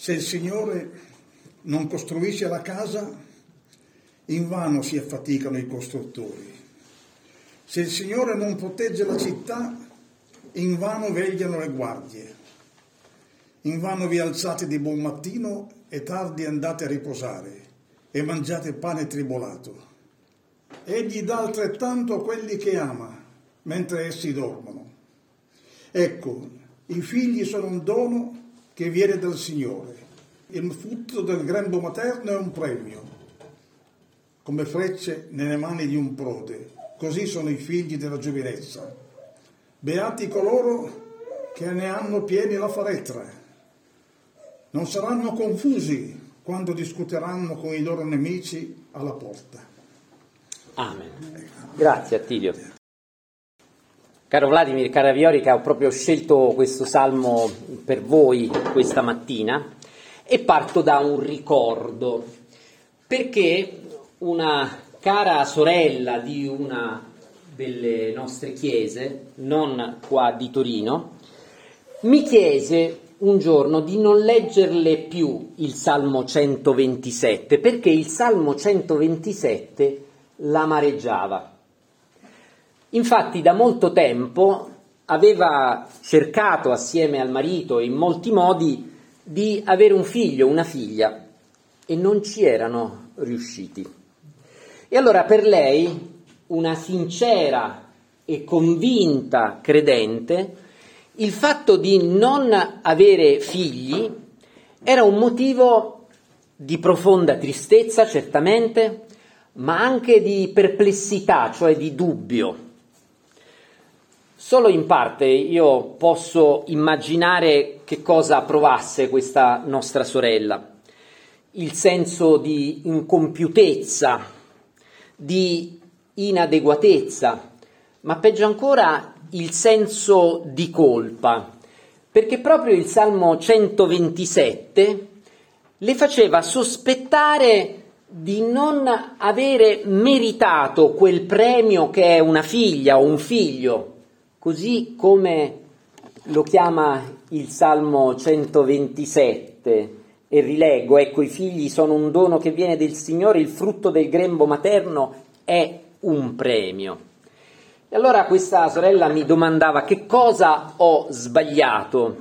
Se il Signore non costruisce la casa, invano si affaticano i costruttori. Se il Signore non protegge la città, invano vegliano le guardie. Invano vi alzate di buon mattino e tardi andate a riposare e mangiate pane tribolato. Egli dà altrettanto a quelli che ama, mentre essi dormono. Ecco, i figli sono un dono che viene dal Signore. Il frutto del grembo materno è un premio, come frecce nelle mani di un prode. Così sono i figli della giovinezza. Beati coloro che ne hanno pieni la faretra. Non saranno confusi quando discuteranno con i loro nemici alla porta. Amen. Grazie Attilio. Caro Vladimir Caraviori ho proprio scelto questo salmo per voi questa mattina e parto da un ricordo, perché una cara sorella di una delle nostre chiese, non qua di Torino, mi chiese un giorno di non leggerle più il Salmo 127, perché il Salmo 127 l'amareggiava. Infatti da molto tempo aveva cercato assieme al marito in molti modi di avere un figlio, una figlia, e non ci erano riusciti. E allora per lei, una sincera e convinta credente, il fatto di non avere figli era un motivo di profonda tristezza, certamente, ma anche di perplessità, cioè di dubbio. Solo in parte io posso immaginare che cosa provasse questa nostra sorella. Il senso di incompiutezza, di inadeguatezza, ma peggio ancora il senso di colpa, perché proprio il Salmo 127 le faceva sospettare di non avere meritato quel premio che è una figlia o un figlio, così come lo chiama il Salmo 127 e rileggo, ecco i figli sono un dono che viene del Signore, il frutto del grembo materno è un premio. E allora questa sorella mi domandava che cosa ho sbagliato,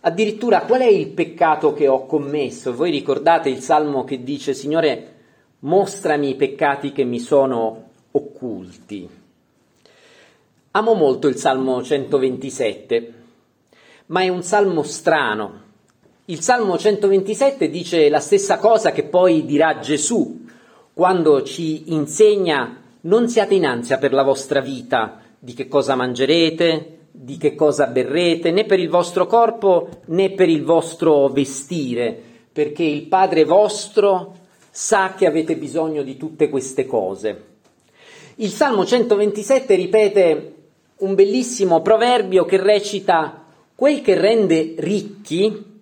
addirittura qual è il peccato che ho commesso. Voi ricordate il salmo che dice Signore mostrami i peccati che mi sono occulti. Amo molto il Salmo 127, ma è un salmo strano. Il Salmo 127 dice la stessa cosa che poi dirà Gesù quando ci insegna non siate in ansia per la vostra vita, di che cosa mangerete, di che cosa berrete, né per il vostro corpo né per il vostro vestire, perché il Padre vostro sa che avete bisogno di tutte queste cose. Il Salmo 127 ripete un bellissimo proverbio che recita quel che rende ricchi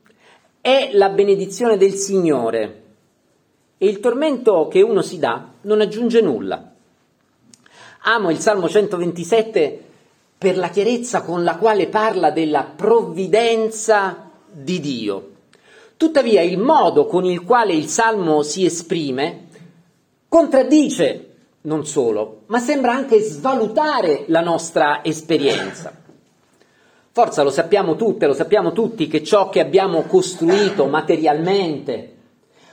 è la benedizione del Signore e il tormento che uno si dà non aggiunge nulla. Amo il Salmo 127 per la chiarezza con la quale parla della provvidenza di Dio. Tuttavia il modo con il quale il Salmo si esprime contraddice non solo, ma sembra anche svalutare la nostra esperienza. Forza lo sappiamo tutte, lo sappiamo tutti che ciò che abbiamo costruito materialmente,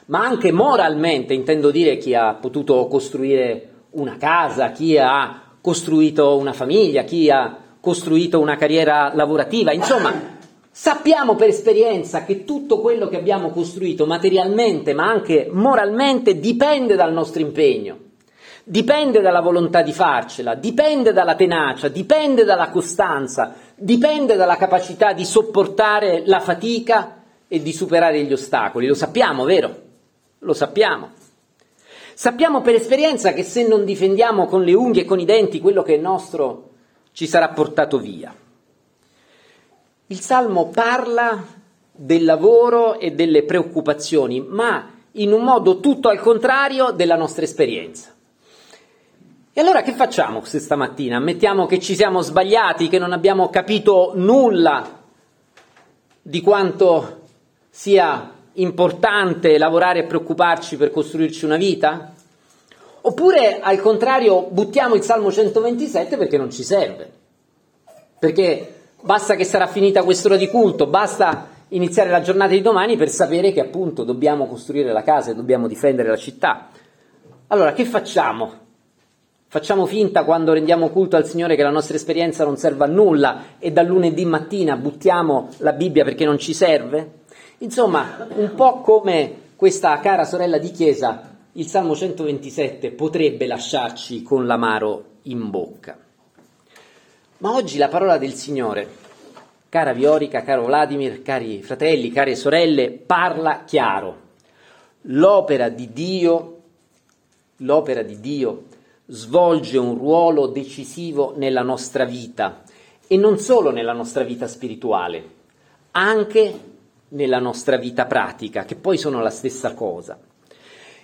ma anche moralmente, intendo dire chi ha potuto costruire una casa, chi ha costruito una famiglia, chi ha costruito una carriera lavorativa, insomma, sappiamo per esperienza che tutto quello che abbiamo costruito materialmente, ma anche moralmente, dipende dal nostro impegno dipende dalla volontà di farcela, dipende dalla tenacia, dipende dalla costanza, dipende dalla capacità di sopportare la fatica e di superare gli ostacoli. Lo sappiamo, vero? Lo sappiamo. Sappiamo per esperienza che se non difendiamo con le unghie e con i denti quello che è nostro, ci sarà portato via. Il Salmo parla del lavoro e delle preoccupazioni, ma in un modo tutto al contrario della nostra esperienza. E allora che facciamo questa mattina? Ammettiamo che ci siamo sbagliati, che non abbiamo capito nulla di quanto sia importante lavorare e preoccuparci per costruirci una vita? Oppure al contrario buttiamo il Salmo 127 perché non ci serve? Perché basta che sarà finita quest'ora di culto, basta iniziare la giornata di domani per sapere che appunto dobbiamo costruire la casa e dobbiamo difendere la città. Allora, che facciamo? Facciamo finta quando rendiamo culto al Signore che la nostra esperienza non serve a nulla e dal lunedì mattina buttiamo la Bibbia perché non ci serve? Insomma, un po' come questa cara sorella di chiesa, il Salmo 127 potrebbe lasciarci con l'amaro in bocca. Ma oggi la parola del Signore, cara Viorica, caro Vladimir, cari fratelli, care sorelle, parla chiaro. L'opera di Dio, l'opera di Dio svolge un ruolo decisivo nella nostra vita e non solo nella nostra vita spirituale, anche nella nostra vita pratica, che poi sono la stessa cosa.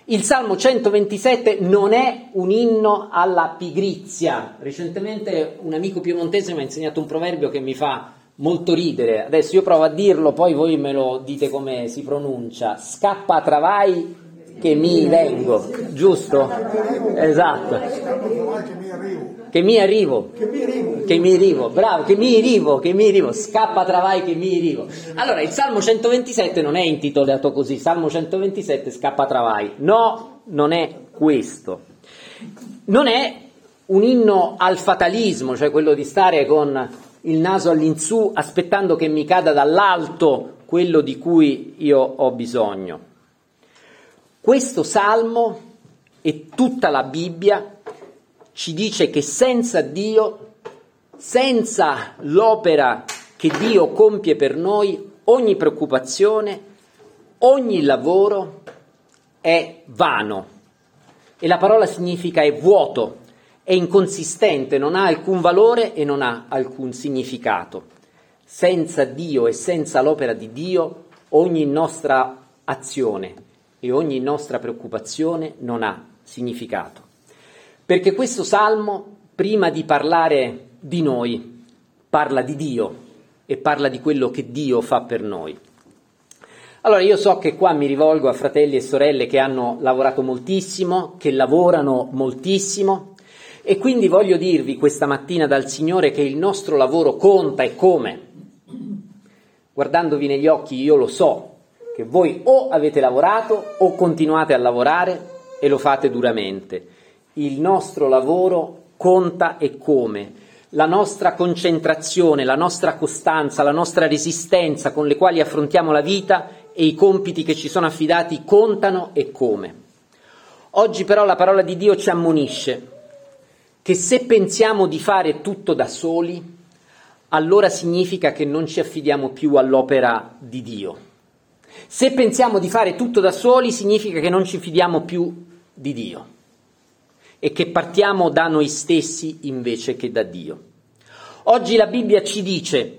Il Salmo 127 non è un inno alla pigrizia. Recentemente un amico piemontese mi ha insegnato un proverbio che mi fa molto ridere. Adesso io provo a dirlo, poi voi me lo dite come si pronuncia. Scappa travai che mi vengo, giusto? Esatto. Che mi arrivo. Che mi arrivo, bravo, che mi arrivo, che mi arrivo, scappa travai che mi arrivo. Allora, il Salmo 127 non è intitolato così, Salmo 127 scappa travai. No, non è questo. Non è un inno al fatalismo, cioè quello di stare con il naso all'insù aspettando che mi cada dall'alto quello di cui io ho bisogno. Questo salmo e tutta la Bibbia ci dice che senza Dio, senza l'opera che Dio compie per noi, ogni preoccupazione, ogni lavoro è vano. E la parola significa è vuoto, è inconsistente, non ha alcun valore e non ha alcun significato. Senza Dio e senza l'opera di Dio, ogni nostra azione e ogni nostra preoccupazione non ha significato. Perché questo salmo, prima di parlare di noi, parla di Dio e parla di quello che Dio fa per noi. Allora io so che qua mi rivolgo a fratelli e sorelle che hanno lavorato moltissimo, che lavorano moltissimo e quindi voglio dirvi questa mattina dal Signore che il nostro lavoro conta e come. Guardandovi negli occhi io lo so, che voi o avete lavorato o continuate a lavorare e lo fate duramente. Il nostro lavoro conta e come. La nostra concentrazione, la nostra costanza, la nostra resistenza con le quali affrontiamo la vita e i compiti che ci sono affidati contano e come. Oggi però la parola di Dio ci ammonisce che se pensiamo di fare tutto da soli, allora significa che non ci affidiamo più all'opera di Dio. Se pensiamo di fare tutto da soli significa che non ci fidiamo più di Dio e che partiamo da noi stessi invece che da Dio. Oggi la Bibbia ci dice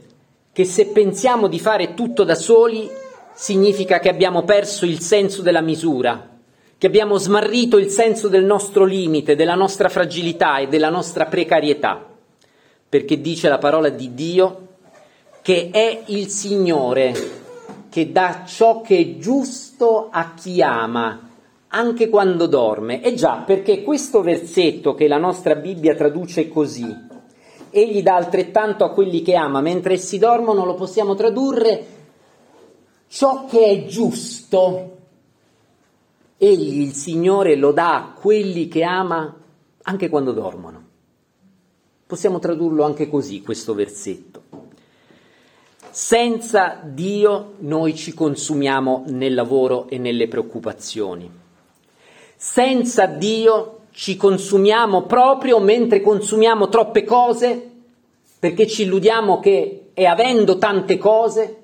che se pensiamo di fare tutto da soli significa che abbiamo perso il senso della misura, che abbiamo smarrito il senso del nostro limite, della nostra fragilità e della nostra precarietà, perché dice la parola di Dio che è il Signore che dà ciò che è giusto a chi ama, anche quando dorme. E già, perché questo versetto che la nostra Bibbia traduce così, egli dà altrettanto a quelli che ama, mentre essi dormono lo possiamo tradurre ciò che è giusto, egli, il Signore, lo dà a quelli che ama anche quando dormono. Possiamo tradurlo anche così, questo versetto. Senza Dio noi ci consumiamo nel lavoro e nelle preoccupazioni. Senza Dio ci consumiamo proprio mentre consumiamo troppe cose perché ci illudiamo che è avendo tante cose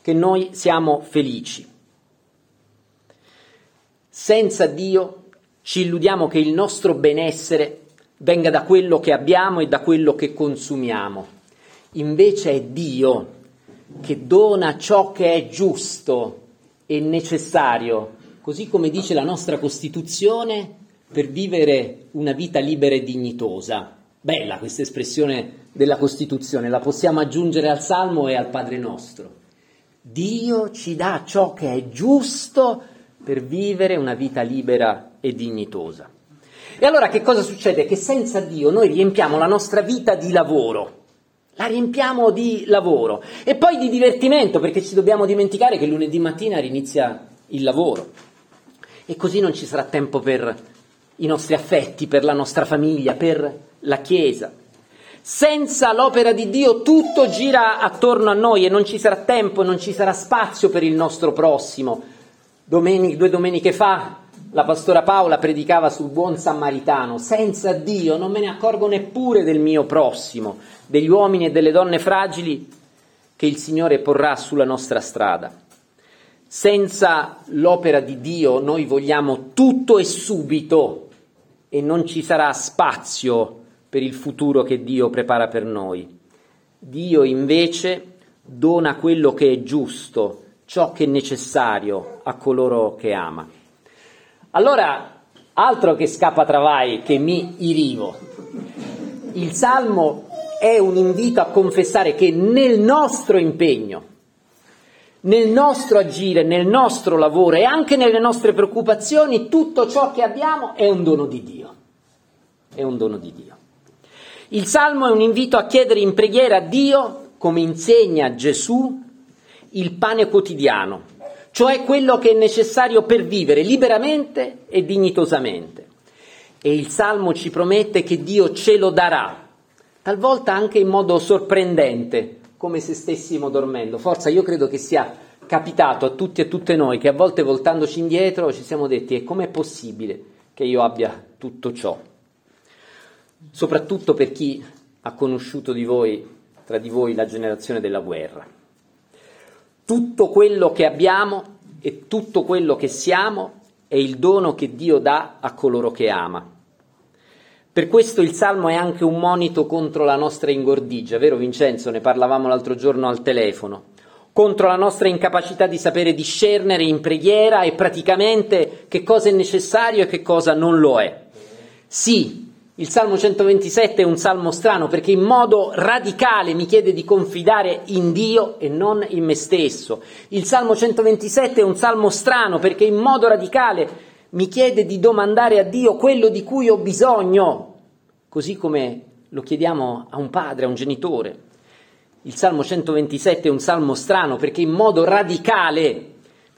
che noi siamo felici. Senza Dio ci illudiamo che il nostro benessere venga da quello che abbiamo e da quello che consumiamo. Invece è Dio che dona ciò che è giusto e necessario, così come dice la nostra Costituzione, per vivere una vita libera e dignitosa. Bella questa espressione della Costituzione, la possiamo aggiungere al Salmo e al Padre nostro. Dio ci dà ciò che è giusto per vivere una vita libera e dignitosa. E allora che cosa succede? Che senza Dio noi riempiamo la nostra vita di lavoro, la riempiamo di lavoro e poi di divertimento, perché ci dobbiamo dimenticare che lunedì mattina inizia il lavoro e così non ci sarà tempo per i nostri affetti, per la nostra famiglia, per la Chiesa. Senza l'opera di Dio tutto gira attorno a noi e non ci sarà tempo, non ci sarà spazio per il nostro prossimo. Domenic, due domeniche fa la pastora Paola predicava sul buon samaritano. Senza Dio non me ne accorgo neppure del mio prossimo, degli uomini e delle donne fragili che il Signore porrà sulla nostra strada. Senza l'opera di Dio noi vogliamo tutto e subito e non ci sarà spazio per il futuro che Dio prepara per noi. Dio invece dona quello che è giusto, ciò che è necessario a coloro che ama. Allora, altro che scappa travai che mi irivo. Il Salmo è un invito a confessare che nel nostro impegno, nel nostro agire, nel nostro lavoro e anche nelle nostre preoccupazioni, tutto ciò che abbiamo è un dono di Dio. È un dono di Dio. Il Salmo è un invito a chiedere in preghiera a Dio, come insegna Gesù, il pane quotidiano, cioè quello che è necessario per vivere liberamente e dignitosamente. E il Salmo ci promette che Dio ce lo darà, talvolta anche in modo sorprendente, come se stessimo dormendo. Forza, io credo che sia capitato a tutti e a tutte noi che a volte voltandoci indietro ci siamo detti e com'è possibile che io abbia tutto ciò? soprattutto per chi ha conosciuto di voi, tra di voi la generazione della guerra. Tutto quello che abbiamo e tutto quello che siamo è il dono che Dio dà a coloro che ama. Per questo il Salmo è anche un monito contro la nostra ingordigia, vero Vincenzo? Ne parlavamo l'altro giorno al telefono. Contro la nostra incapacità di sapere discernere in preghiera e praticamente che cosa è necessario e che cosa non lo è. Sì, il Salmo 127 è un salmo strano perché in modo radicale mi chiede di confidare in Dio e non in me stesso. Il Salmo 127 è un salmo strano perché in modo radicale mi chiede di domandare a Dio quello di cui ho bisogno, così come lo chiediamo a un padre, a un genitore. Il Salmo 127 è un salmo strano perché in modo radicale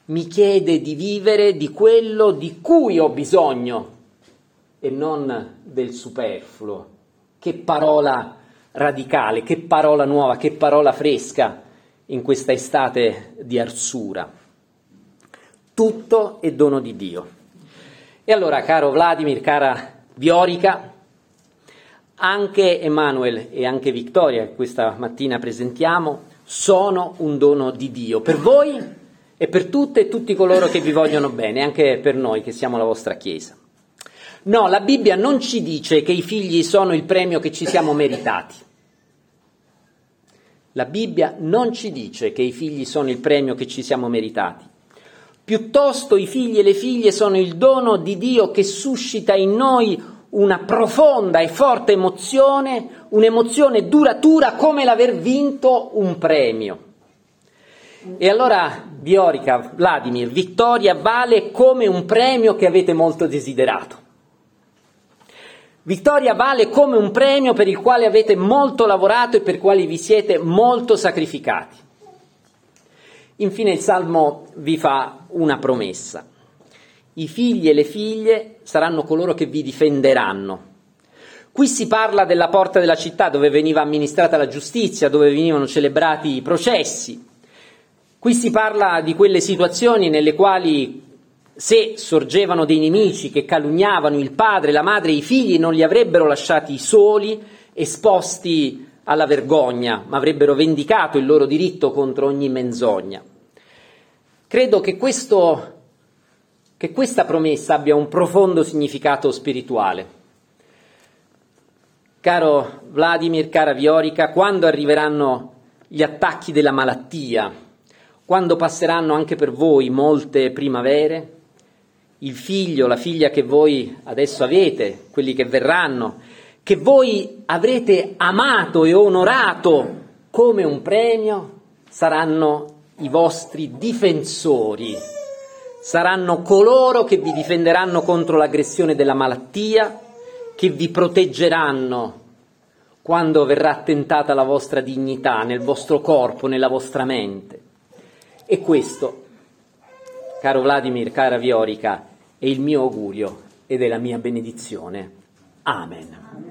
mi chiede di vivere di quello di cui ho bisogno e non del superfluo. Che parola radicale, che parola nuova, che parola fresca in questa estate di arsura. Tutto è dono di Dio. E allora, caro Vladimir, cara Viorica, anche Emanuele e anche Vittoria, che questa mattina presentiamo, sono un dono di Dio per voi e per tutte e tutti coloro che vi vogliono bene, anche per noi che siamo la vostra Chiesa. No, la Bibbia non ci dice che i figli sono il premio che ci siamo meritati. La Bibbia non ci dice che i figli sono il premio che ci siamo meritati. Piuttosto i figli e le figlie sono il dono di Dio che suscita in noi una profonda e forte emozione, un'emozione duratura come l'aver vinto un premio. E allora, Biorica, Vladimir, vittoria vale come un premio che avete molto desiderato. Vittoria vale come un premio per il quale avete molto lavorato e per il quale vi siete molto sacrificati. Infine il Salmo vi fa una promessa. I figli e le figlie saranno coloro che vi difenderanno. Qui si parla della porta della città dove veniva amministrata la giustizia, dove venivano celebrati i processi. Qui si parla di quelle situazioni nelle quali se sorgevano dei nemici che calunniavano il padre, la madre e i figli, non li avrebbero lasciati soli, esposti alla vergogna, ma avrebbero vendicato il loro diritto contro ogni menzogna. Credo che, questo, che questa promessa abbia un profondo significato spirituale. Caro Vladimir, cara Viorica, quando arriveranno gli attacchi della malattia, quando passeranno anche per voi molte primavere, il figlio, la figlia che voi adesso avete, quelli che verranno, che voi avrete amato e onorato come un premio, saranno i vostri difensori, saranno coloro che vi difenderanno contro l'aggressione della malattia, che vi proteggeranno quando verrà tentata la vostra dignità nel vostro corpo, nella vostra mente. E questo, caro Vladimir, cara Viorica, è il mio augurio ed è la mia benedizione. Amen.